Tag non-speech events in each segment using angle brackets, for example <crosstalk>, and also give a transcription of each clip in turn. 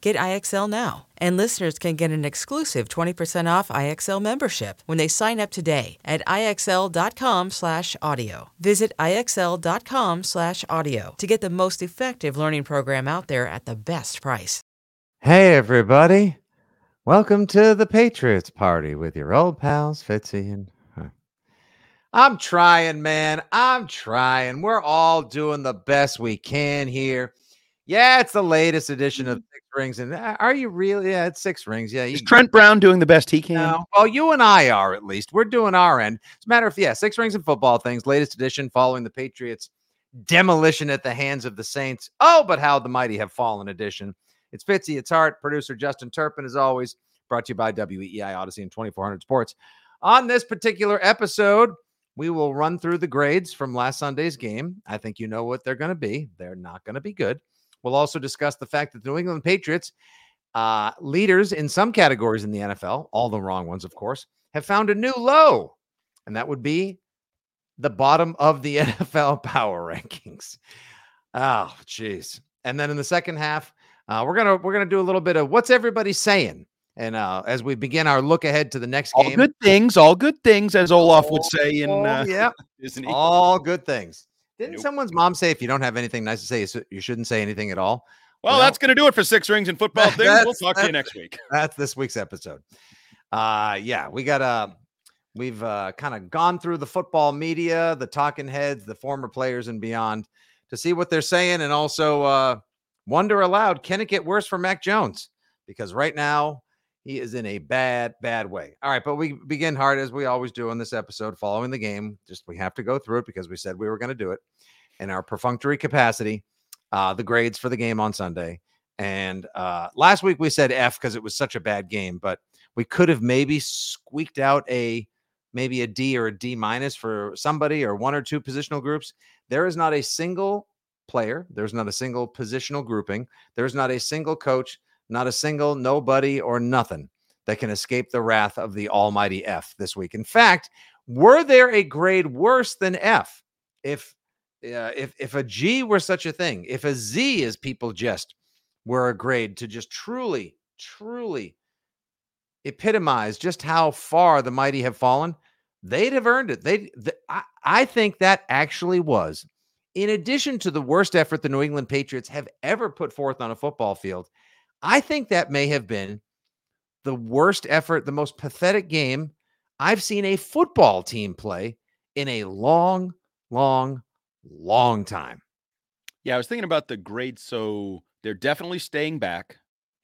Get IXL now. And listeners can get an exclusive 20% off IXL membership when they sign up today at IXL.com/audio. Visit IXL.com/audio to get the most effective learning program out there at the best price. Hey, everybody. Welcome to the Patriots party with your old pals, Fitzy and. I'm trying, man. I'm trying. We're all doing the best we can here. Yeah, it's the latest edition of Six Rings. And uh, are you really? Yeah, it's Six Rings. Yeah. Is Trent Brown doing the best he can? No. Well, you and I are at least. We're doing our end. As a matter of yeah, Six Rings and Football Things, latest edition following the Patriots demolition at the hands of the Saints. Oh, but how the mighty have fallen edition. It's Fitzy, it's Hart, producer Justin Turpin, as always, brought to you by WEEI Audacy and 2400 Sports. On this particular episode, we will run through the grades from last Sunday's game. I think you know what they're going to be. They're not going to be good. We'll also discuss the fact that the New England Patriots, uh, leaders in some categories in the NFL, all the wrong ones, of course, have found a new low, and that would be the bottom of the <laughs> NFL power rankings. Oh, jeez. And then in the second half, uh, we're gonna we're gonna do a little bit of what's everybody saying, and uh, as we begin our look ahead to the next All game, all good things, all good things, as Olaf would say in Oh, uh, yeah, <laughs> all good things. Didn't Nope. someone's mom say if you don't have anything nice to say, you shouldn't say anything at all? Well, Well, that's going to do it for Six Rings and <laughs> Football Things. We'll talk to you next week. That's this week's episode. Uh yeah, we got uh we've uh kind of gone through the football media, the talking heads, the former players and beyond to see what they're saying and also uh wonder aloud, can it get worse for Mac Jones? Because right now he is in a bad, bad way. All right, but we begin hard as we always do on this episode following the game. Just we have to go through it because we said we were going to do it in our perfunctory capacity. Uh, the grades for the game on Sunday. And uh, last week we said F because it was such a bad game, but we could have maybe squeaked out a maybe a D or a D minus for somebody or one or two positional groups. There is not a single player, there's not a single positional grouping, there's not a single coach, not a single nobody or nothing that can escape the wrath of the almighty F this week. In fact, were there a grade worse than F? If uh, if if a G were such a thing, if a Z, as people just were a grade to just truly, truly epitomize just how far the mighty have fallen, they'd have earned it. They, th- I, I think that actually was, in addition to the worst effort the New England Patriots have ever put forth on a football field. I think that may have been the worst effort, the most pathetic game I've seen a football team play in a long, long, long time. Yeah, I was thinking about the grades. So they're definitely staying back.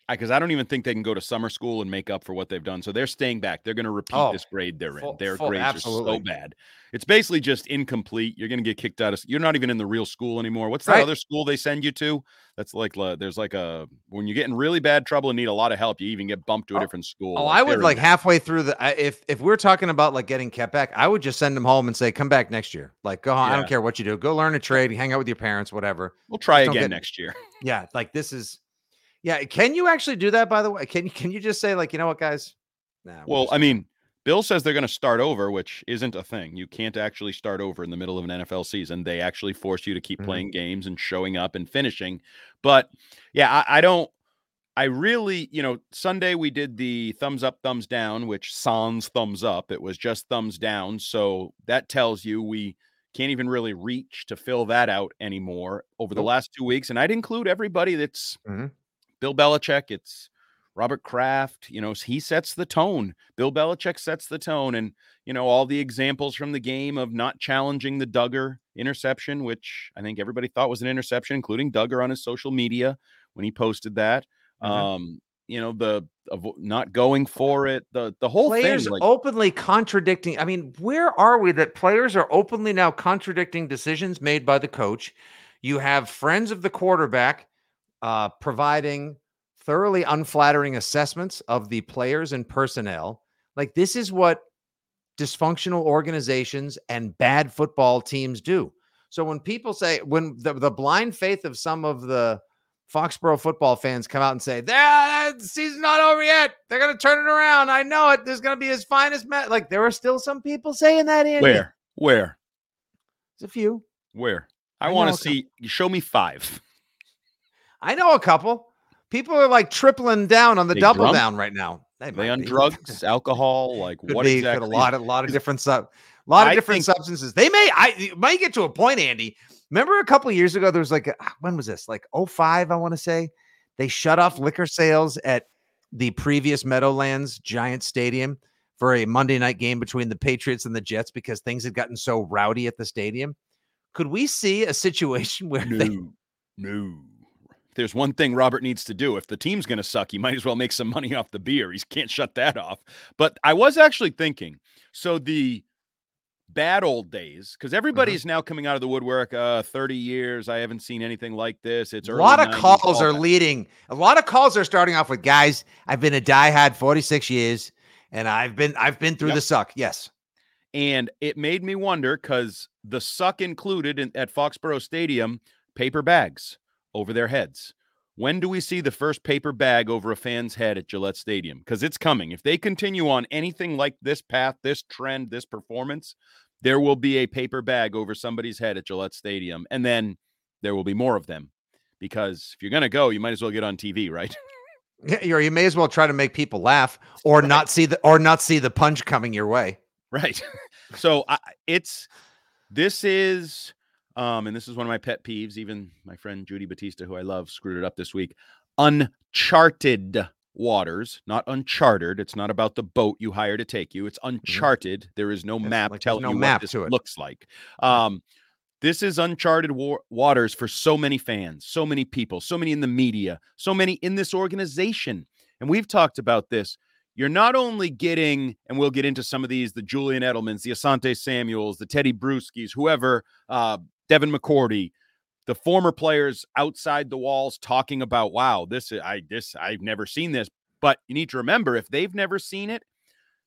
Because I, don't even think they can go to summer school and make up for what they've done. So they're staying back. They're going to repeat Oh, this grade they're full- in. Their full- grades absolutely. are so bad. It's basically just incomplete. You're going to get kicked out of. You're not even in the real school anymore. What's that Right. other school they send you to? That's like uh, there's like a when you get in really bad trouble and need a lot of help, you even get bumped to a Oh, different school. Oh, I would like halfway through the if if we're talking about like getting kept back, I would just send them home and say, "Come back next year." Like, go. home. I don't care what you do. Go learn a trade. Hang out with your parents. Whatever. We'll try again get- next year. Yeah, like this is. Yeah, can you actually do that? By the way, can you can you just say like, you know what, guys? Nah, Well, just I mean, Bill says they're going to start over, which isn't a thing. You can't actually start over in the middle of an NFL season. They actually force you to keep Mhm. playing games and showing up and finishing. But yeah, I, I don't. I really, you know, Sunday we did the thumbs up, thumbs down, which sans thumbs up. It was just thumbs down. So that tells you we can't even really reach to fill that out anymore over the last two weeks. And I'd include everybody that's Mhm. Bill Belichick, it's Robert Kraft, you know, he sets the tone. Bill Belichick sets the tone. And, you know, all the examples from the game of not challenging the Duggar interception, which I think everybody thought was an interception, including Duggar on his social media when he posted that. Mhm. Um, you know, the of not going for it, the the whole players thing. Like, openly contradicting. I mean, where are we that players are openly now contradicting decisions made by the coach? You have friends of the quarterback uh, providing thoroughly unflattering assessments of the players and personnel. Like this is what dysfunctional organizations and bad football teams do. So when people say when the, the blind faith of some of the Foxborough football fans come out and say, "There, the season's not over yet. They're gonna turn it around. I know it. There's gonna be his finest match." Like there are still some people saying that. Andy. where, where, There's a few. where? I I, want to see. Show me five. I know a couple. People are like tripling down on the They double drunk? down right now. They they on be. drugs, <laughs> alcohol? Like Could what be, exactly? a lot of lot of different sub, lot of I different think- substances. They may I might get to a point, Andy. Remember a couple of years ago, there was like a, ah, when was this? Like 05, I want to say. They shut off liquor sales at the previous Meadowlands Giant Stadium for a Monday night game between the Patriots and the Jets because things had gotten so rowdy at the stadium. Could we see a situation <laughs> where they No, no. There's one thing Robert needs to do. If the team's going to suck, he might as well make some money off the beer. He can't shut that off. But I was actually thinking so the bad old days, because everybody's Mm-hmm. now coming out of the woodwork. Uh, 30 years. I haven't seen anything like this. It's a lot of 90s, calls are that. leading. A lot of calls are starting off with guys. I've been a diehard 46 years, and I've been I've been through Yep. the suck. Yes. And it made me wonder because the suck included in, at Foxborough Stadium paper bags over their heads. When do we see the first paper bag over a fan's head at Gillette Stadium? Because it's coming. If they continue on anything like this path, this trend, this performance, there will be a paper bag over somebody's head at Gillette Stadium. And then there will be more of them. Because if you're going to go, you might as well get on TV, right? Yeah, Or you may as well try to make people laugh or not see the or not see the punch coming your way. Right. <laughs> so I, it's this is um and this is one of my pet peeves even my friend Judy Batista who I love screwed it up this week. Uncharted waters not uncharted. It's not about the boat you hire to take you. It's uncharted. There is no Yes, map like telling no you map what this to it. looks like. Um this is uncharted wa- waters for so many fans so many people so many in the media so many in this organization. And we've talked about this. You're not only getting, and we'll get into some of these, the Julian Edelmans, the Asante Samuels, the Tedy Bruschi's, whoever, uh, Devin McCourty, the former players outside the walls talking about, wow, this is I this I've never seen this. But you need to remember, if they've never seen it,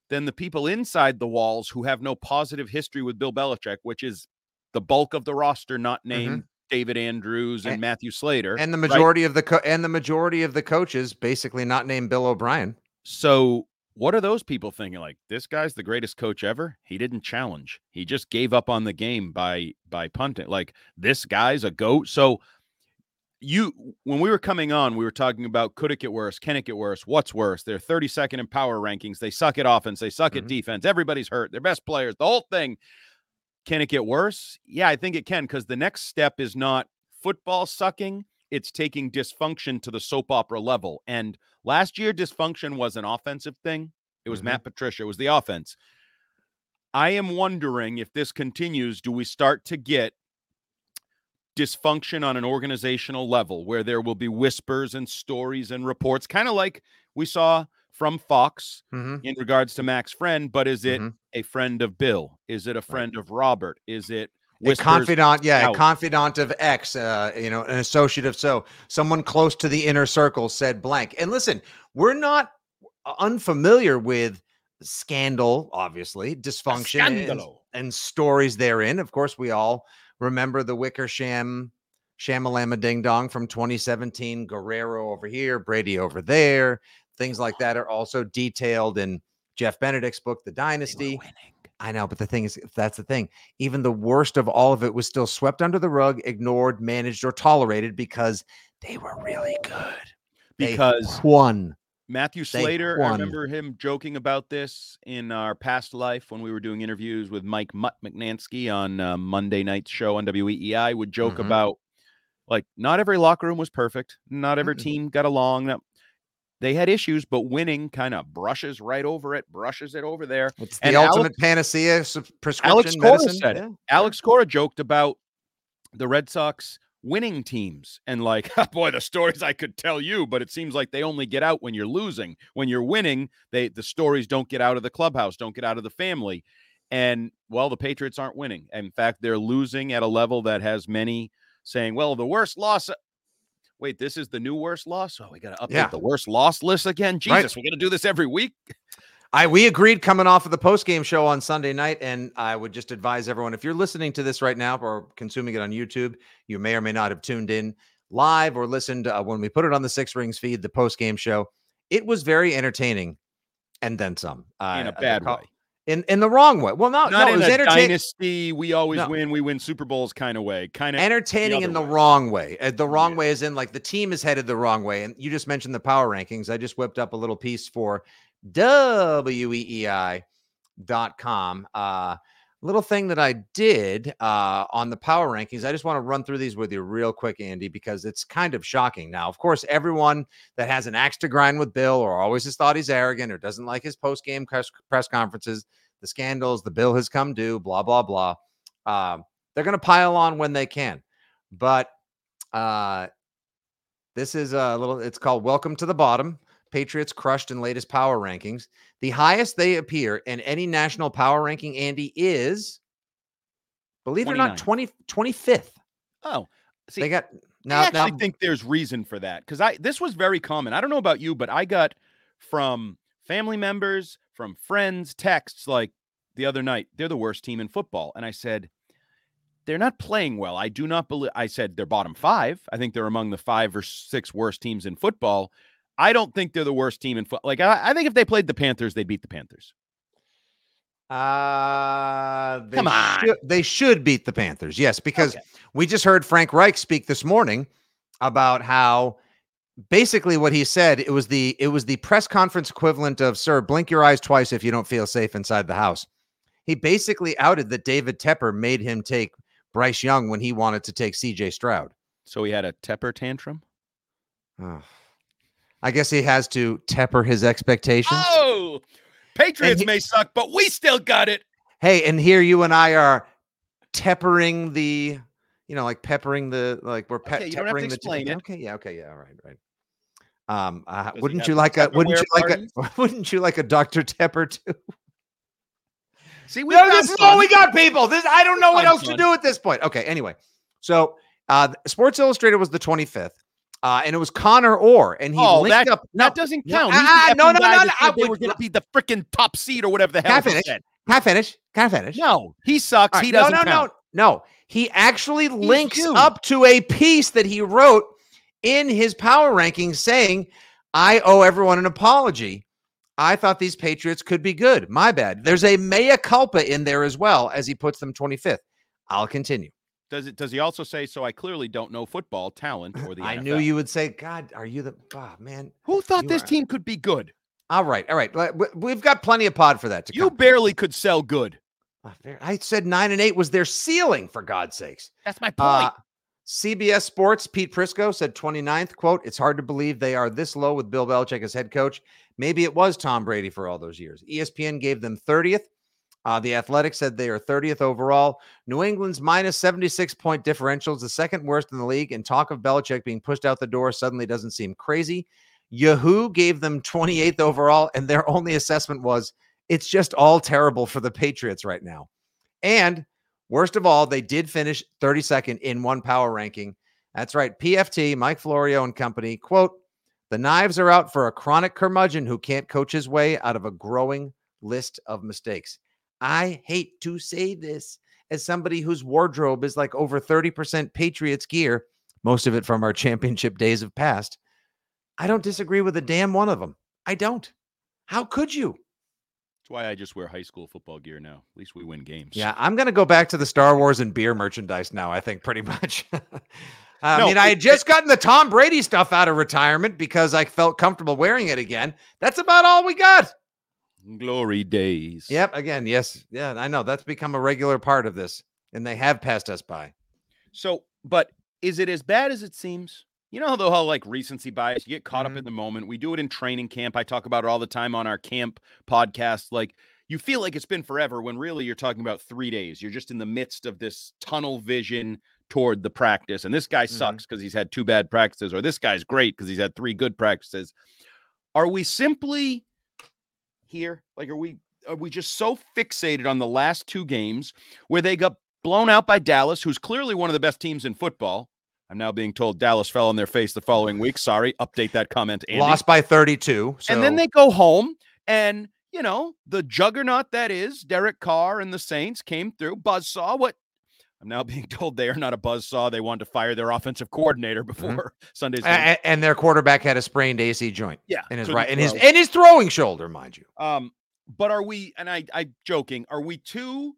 then the people inside the walls who have no positive history with Bill Belichick, which is the bulk of the roster, not mm-hmm. named David Andrews and And- Matthew Slater, And the right? majority of the co- and the majority of the coaches basically not named Bill O'Brien. So, what are those people thinking? Like, this guy's the greatest coach ever. He didn't challenge. He just gave up on the game by by punting. Like, this guy's a goat. So, you when we were coming on, we were talking about could it get worse? Can it get worse? What's worse? They're 32nd in power rankings. They suck at offense. They suck at Mhm. defense. Everybody's hurt. Their best players. The whole thing. Can it get worse? Yeah, I think it can because the next step is not football sucking. It's taking dysfunction to the soap opera level. And last year, dysfunction was an offensive thing. It was Mhm. Matt Patricia. It was the offense. I am wondering if this continues, do we start to get dysfunction on an organizational level where there will be whispers and stories and reports, kind of like we saw from Fox Mhm. in regards to Mac's Friend, but is it Mhm. a friend of Bill? Is it a friend of Robert? Is it confidant, yeah, a confidant of X, uh, you know, an associate of so, someone close to the inner circle said blank. And listen, we're not unfamiliar with scandal, obviously, dysfunction, and, and stories therein. Of course, we all remember the Wickersham Shamalama Ding Dong from 2017, Guerrero over here, Brady over there. Things like that are also detailed in Jeff Benedict's book, The Dynasty. I know, but the thing is, that's the thing. Even the worst of all of it was still swept under the rug, ignored, managed, or tolerated because they were really good. They Because won. Matthew They Slater, I remember him joking about this in our past life when we were doing interviews with Mike Mutt Mutnansky on uh, Monday night's show on WEEI. Would joke Mhm. about like not every locker room was perfect, not every Mm-mm. team got along. no- They had issues, but winning kind of brushes right over it, brushes it over there. It's the And ultimate Alex- panacea prescription Alex Cora medicine. said it. Alex Cora joked about the Red Sox winning teams and like, <laughs> boy, the stories I could tell you, but it seems like they only get out when you're losing. When you're winning, they the stories don't get out of the clubhouse, don't get out of the family. And well, the Patriots aren't winning. In fact, they're losing at a level that has many saying, well, the worst loss. Wait, this is the new worst loss? Oh, we got to update Yeah. the worst loss list again. Right. Jesus, we're going to do this every week. I we agreed coming off of the post game show on Sunday night, and I would just advise everyone if you're listening to this right now or consuming it on YouTube, you may or may not have tuned in live or listened uh, when we put it on the Six Rings feed, the post game show. It was very entertaining, and then some. Uh, in a bad call- way. In in the wrong way. Well, no, Not no, in a entertaining. dynasty. We always No. win. We win Super Bowls kind of way. Kind of entertaining in the way. wrong way. Uh, The wrong Yeah. way is in like the team is headed the wrong way. And you just mentioned the power rankings. I just whipped up a little piece for weei.com. Uh little thing that I did uh on the power rankings. I just want to run through these with you real quick, Andy, because it's kind of shocking. Now, of course, everyone that has an axe to grind with Bill or always has thought he's arrogant or doesn't like his post-game press, press conferences, the scandals, the bill has come due, blah, blah, blah. Um, they're going to pile on when they can. But uh, this is a little, it's called Welcome to the Bottom. Patriots crushed in latest power rankings. The highest they appear in any national power ranking, Andy, is, believe it or not, 20, 25th. Oh, see, they got I now. actually now think there's reason for that because I this was very common. I don't know about you, but I got from family members, from friends, texts like the other night. They're the worst team in football, and I said they're not playing well. I do not believe. I said they're bottom five. I think they're among the five or six worst teams in football. I don't think they're the worst team in football. Like I, I think if they played the Panthers, they'd beat the Panthers. Uh, they Come on. should- they should beat the Panthers. Yes, because Okay. we just heard Frank Reich speak this morning about how basically what he said it was the it was the press conference equivalent of sir blink your eyes twice if you don't feel safe inside the house. He basically outed that David Tepper made him take Bryce Young when he wanted to take CJ Stroud. So he had a Tepper tantrum. Oh. I guess he has to tepper his expectations. Oh, Patriots he- may suck, but we still got it. hey, and here you and I are teppering the, you know, like peppering the, like we're pe- Okay, you don't have to peppering the. explain it. Okay, yeah, okay, yeah, all right, right. Um, uh, <laughs> wouldn't you like a? Wouldn't you Tupperware like a? Wouldn't you like a Dr. Tepper too? See, we No, this is all we got, people. This I don't know what else to do at this point. Okay, anyway, so uh, Sports Illustrated was the 25th, uh, and it was Connor Orr, and he Oh, linked that, up. that doesn't count. ah, He's ah, no, no, no, no, I they were going to be the freaking top seed or whatever the hell he finish? said. Can I finish? Can I finish? No, he sucks. All he doesn't no, no, count. no, no. He actually links you. up to a piece that he wrote in his power rankings saying, I owe everyone an apology. I thought these Patriots could be good. My bad. There's a mea culpa in there as well as he puts them 25th. I'll continue. Does it? Does he also say? So I clearly don't know football talent or the. I NFL." knew you would say, God, are you the oh, man? Who thought you this are- team could be good? All right, all right. We- We've got plenty of pod for that to You come. barely could sell good. Oh. I said nine and eight was their ceiling, for God's sakes. That's my point. Uh, CBS Sports, Pete Prisco said 29th, quote, it's hard to believe they are this low with Bill Belichick as head coach. Maybe it was Tom Brady for all those years. ESPN gave them 30th. Uh, the Athletic said they are 30th overall. New England's minus 76 point differential is the second worst in the league, and talk of Belichick being pushed out the door suddenly doesn't seem crazy. Yahoo gave them 28th overall, and their only assessment was it's just all terrible for the Patriots right now. And worst of all, they did finish 32nd in one power ranking. That's right. PFT, Mike Florio and company, quote, the knives are out for a chronic curmudgeon who can't coach his way out of a growing list of mistakes. I hate to say this as somebody whose wardrobe is like over 30% Patriots gear, most of it from our championship days of past. I don't disagree with a damn one of them. I don't. How could you? That's why I just wear high school football gear now. At least we win games. Yeah, I'm going to go back to the Star Wars and beer merchandise now, I think, pretty <laughs> much. <laughs> I No, mean, I had just gotten the Tom Brady stuff out of retirement because I felt comfortable wearing it again. That's about all we got. Glory days. Yep. Again, yes. Yeah, I know. That's become a regular part of this, and they have passed us by. So, but is it as bad as it seems? You know, though, how like recency bias, you get caught Mhm. up in the moment. We do it in training camp. I talk about it all the time on our camp podcast. Like, you feel like it's been forever when really you're talking about three days. You're just in the midst of this tunnel vision toward the practice. And this guy Mhm. sucks because he's had two bad practices, or this guy's great because he's had three good practices. Are we simply here? Like, are we are we just so fixated on the last two games where they got blown out by Dallas, who's clearly one of the best teams in football? I'm now being told Dallas fell on their face the following week. Sorry, update that comment, Andy. Lost by 32. So. and then they go home, and you know the juggernaut that is Derek Carr and the Saints came through. Buzzsaw. What? I'm now <laughs> being told they are not a buzzsaw. They wanted to fire their offensive coordinator before <laughs> Sunday's game. A- a- and their quarterback had a sprained AC joint yeah, in his right and his throw. and his throwing shoulder, mind you. Um, but are we? And I, I joking. Are we too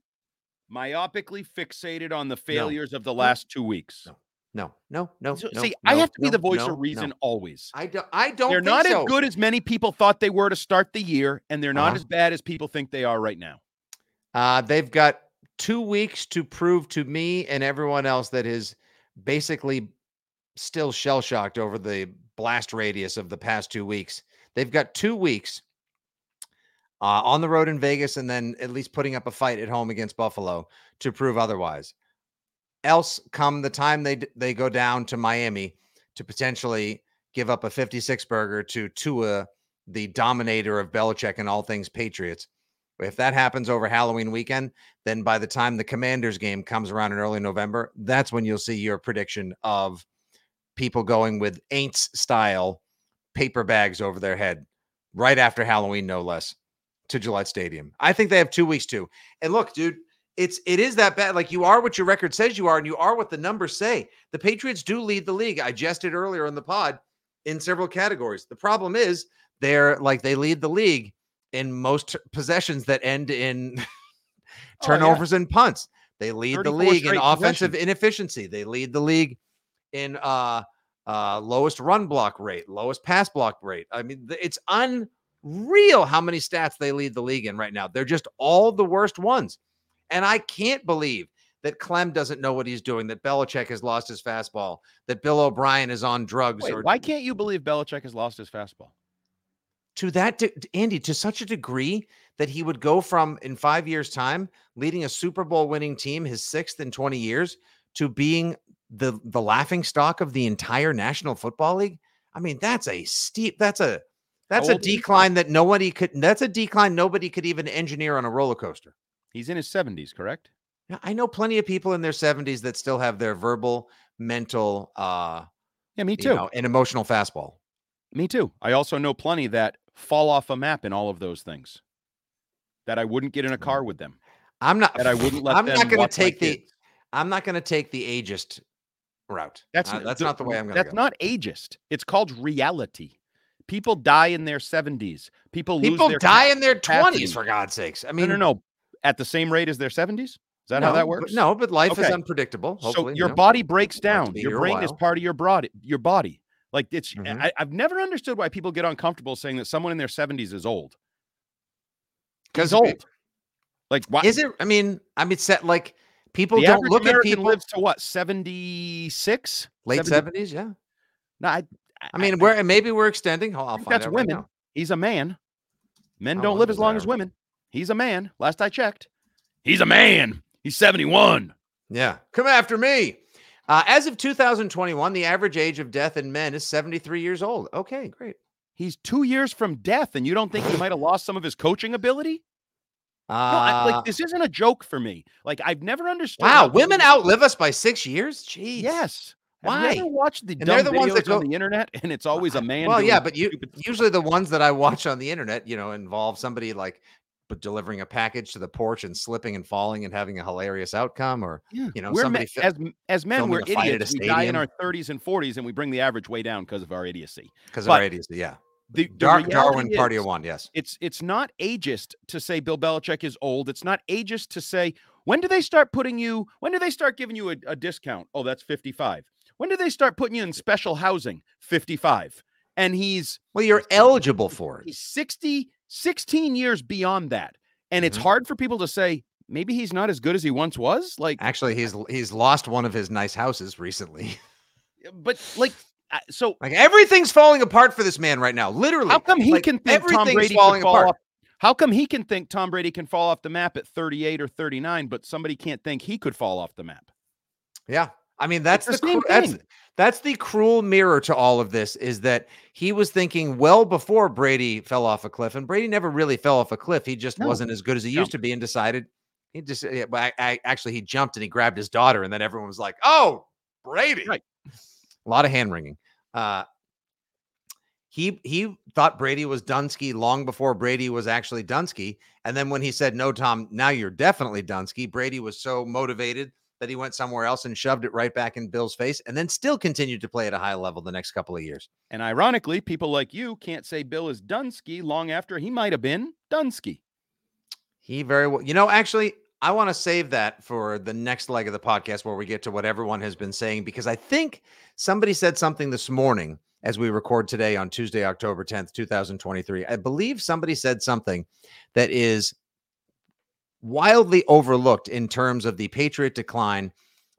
myopically fixated on the failures of the last two weeks? No. No, no, no. So- no, see, I have to be the voice no, of reason no. always. I don't. I don't. They're not so. as good as many people thought they were to start the year, and they're not Uh-huh. as bad as people think they are right now. Uh, they've got two weeks to prove to me and everyone else that is basically still shell shocked over the blast radius of the past two weeks. They've got two weeks uh, on the road in Vegas and then at least putting up a fight at home against Buffalo to prove otherwise. Else, come the time they they go down to Miami to potentially give up a 56 burger to Tua, the dominator of Belichick and all things Patriots. If that happens over Halloween weekend, then by the time the Commanders game comes around in early November, that's when you'll see your prediction of people going with Aints style paper bags over their head right after Halloween, no less, to Gillette Stadium. I think they have two weeks too. And look, dude, it's it is that bad. Like you are what your record says you are, and you are what the numbers say. The Patriots do lead the league. I jested earlier in the pod in several categories. The problem is they're like they lead the league in most possessions that end in <laughs> Oh, yeah. turnovers and punts. They lead the league in offensive inefficiency. They lead the league in uh uh lowest run block rate, lowest pass block rate. I mean, it's unreal how many stats they lead the league in right now. They're just all the worst ones. And I can't believe that Clem doesn't know what he's doing, that Belichick has lost his fastball, that Bill O'Brien is on drugs Wait, or why can't you believe Belichick has lost his fastball? to that de- Andy to such a degree that he would go from in 5 years time leading a Super Bowl winning team his 6th in 20 years to being the the laughing stock of the entire National Football League. I mean, that's a steep that's a that's a old decline that nobody could that's a decline nobody could even engineer on a roller coaster. He's in his 70s, correct? Yeah, I know plenty of people in their 70s that still have their verbal, mental, uh, Yeah, me you too. know, and emotional fastball. Me too. I also know plenty that fall off a map in all of those things. That I wouldn't get in a car with them. I'm not. That I wouldn't let I'm not going to take the. kids. I'm not going to take the ageist route. That's Uh, that's the- not the way I'm going to That's go. not ageist. It's called reality. People die in their 70s. People lose People die in their 20s for God's sakes. I No, mean, no, no. At the same rate as their 70s? Is that how no, that but- works? No, but life is Okay. unpredictable. So Hopefully, you your know. body breaks down. Your brain is part of your body. Your body. Like it's. Mhm. I, I've never understood why people get uncomfortable saying that someone in their 70s is old. Because old. Like why? Is it? I mean, I mean, set like people the don't look at people lives to what? 76? late 70 70s. Yeah. No, I, I mean, we're maybe we're extending. I'll, I'll find that's right women. now. He's a man. Men Oh, don't live as long as women. He's a man. Last I checked. He's a man. He's 71. Yeah. Come after me. Uh, as of 2021, the average age of death in men is 73 years old. Okay, great. He's two years from death, and you don't think he might have lost some of his coaching ability? Uh, No, I, like this isn't a joke for me. Like I've never understood. wow, women people- outlive us by six years? Jeez. Yes. Have Why? you ever watched the And dumb they're the ones that go- on the internet, <laughs> and it's always a man. Well, doing yeah, but you usually the ones that I watch on the internet, you know, involve somebody like but delivering a package to the porch and slipping and falling and having a hilarious outcome, or Yeah. you know, we're somebody me- as as men, we're a fight at a idiots. We die in our 30s and 40s, and we bring the average way down because of our idiocy. because of our idiocy. Yeah, The, the Dark reality Darwin Party of One. Yes. it's it's not ageist to say Bill Belichick is old. It's not ageist to say when do they start putting you? When do they start giving you a, a discount? Oh, that's fifty five. When do they start putting you in special housing? Fifty five. And he's Well, you're eligible for it. he's 60, 16 years beyond that, and it's Mhm. hard for people to say maybe he's not as good as he once was. Like, Actually, he's he's lost one of his nice houses recently. <laughs> but like, so Like everything's falling apart for this man right now. Literally. how come he Like, can think Tom everything's Brady falling can fall apart. off? How come he can think Tom Brady can fall off the map at 38 or 39, but somebody can't think he could fall off the map? Yeah. I mean, that's the the, same cru- that's thing. that's the cruel mirror to all of this is that he was thinking well before Brady fell off a cliff, and Brady never really fell off a cliff. He just No. wasn't as good as he used to be, and decided he just yeah, but I, I, actually he jumped and he grabbed his daughter, and then everyone was like, "Oh, Brady!" Right. A lot of hand wringing. Uh, he he thought Brady was Dunsky long before Brady was actually Dunsky, and then when he said, "No, Tom, now you're definitely Dunsky," Brady was so motivated that he went somewhere else and shoved it right back in Bill's face, and then still continued to play at a high level the next couple of years. And ironically, people like you can't say Bill is Dunsky long after he might have been Dunsky. He very well, you know, actually, I want to save that for the next leg of the podcast where we get to what everyone has been saying because I think somebody said something this morning as we record today on Tuesday, October 10th, 2023. I believe somebody said something that is wildly overlooked in terms of the Patriot decline,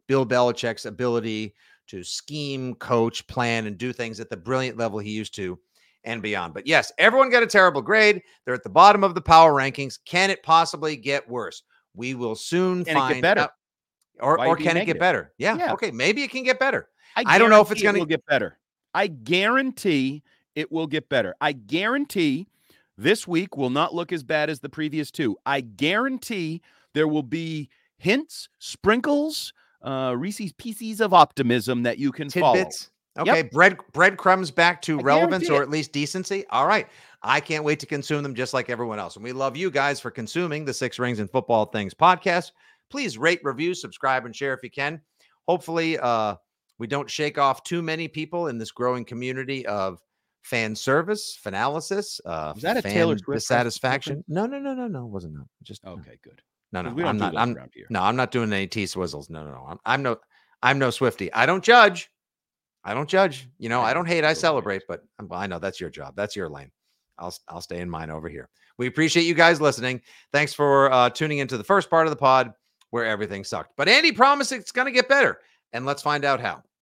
Bill Belichick's ability to scheme, coach, plan, and do things at the brilliant level he used to and beyond. But yes, everyone got a terrible grade. They're at the bottom of the power rankings. Can it possibly get worse? We will soon Can it get find better? out. Or, or can it get better? Yeah, Yeah. Okay. Maybe it can get better. I don't know if it's guarantee it gonna- get better. I guarantee it will get better. I guarantee this week will not look as bad as the previous two. I guarantee there will be hints, sprinkles, uh, Reese's pieces of optimism that you can follow. Tidbits. Okay. Bread breadcrumbs back to I relevance or at least decency. All right. I can't wait to consume them just like everyone else. And we love you guys for consuming the Six Rings and Football Things podcast. Please rate, review, subscribe, and share if you can. Hopefully, uh, we don't shake off too many people in this growing community of fan service, fanalysis, uh, Was that a Taylor Swift dissatisfaction. No, no, no, no, no, it wasn't no. Just no. Okay, good. No, no, I'm not. I'm around here. no, I'm not doing any T swizzles. No, no, no. I'm, I'm no, I'm no Swifty. I don't judge. I don't judge. You know, I <laughs> don't hate. I celebrate. But um, I know that's your job. That's your lane. I'll I'll stay in mine over here. We appreciate you guys listening. Thanks for uh, tuning into the first part of the pod where everything sucked. But Andy promised it's going to get better, and let's find out how.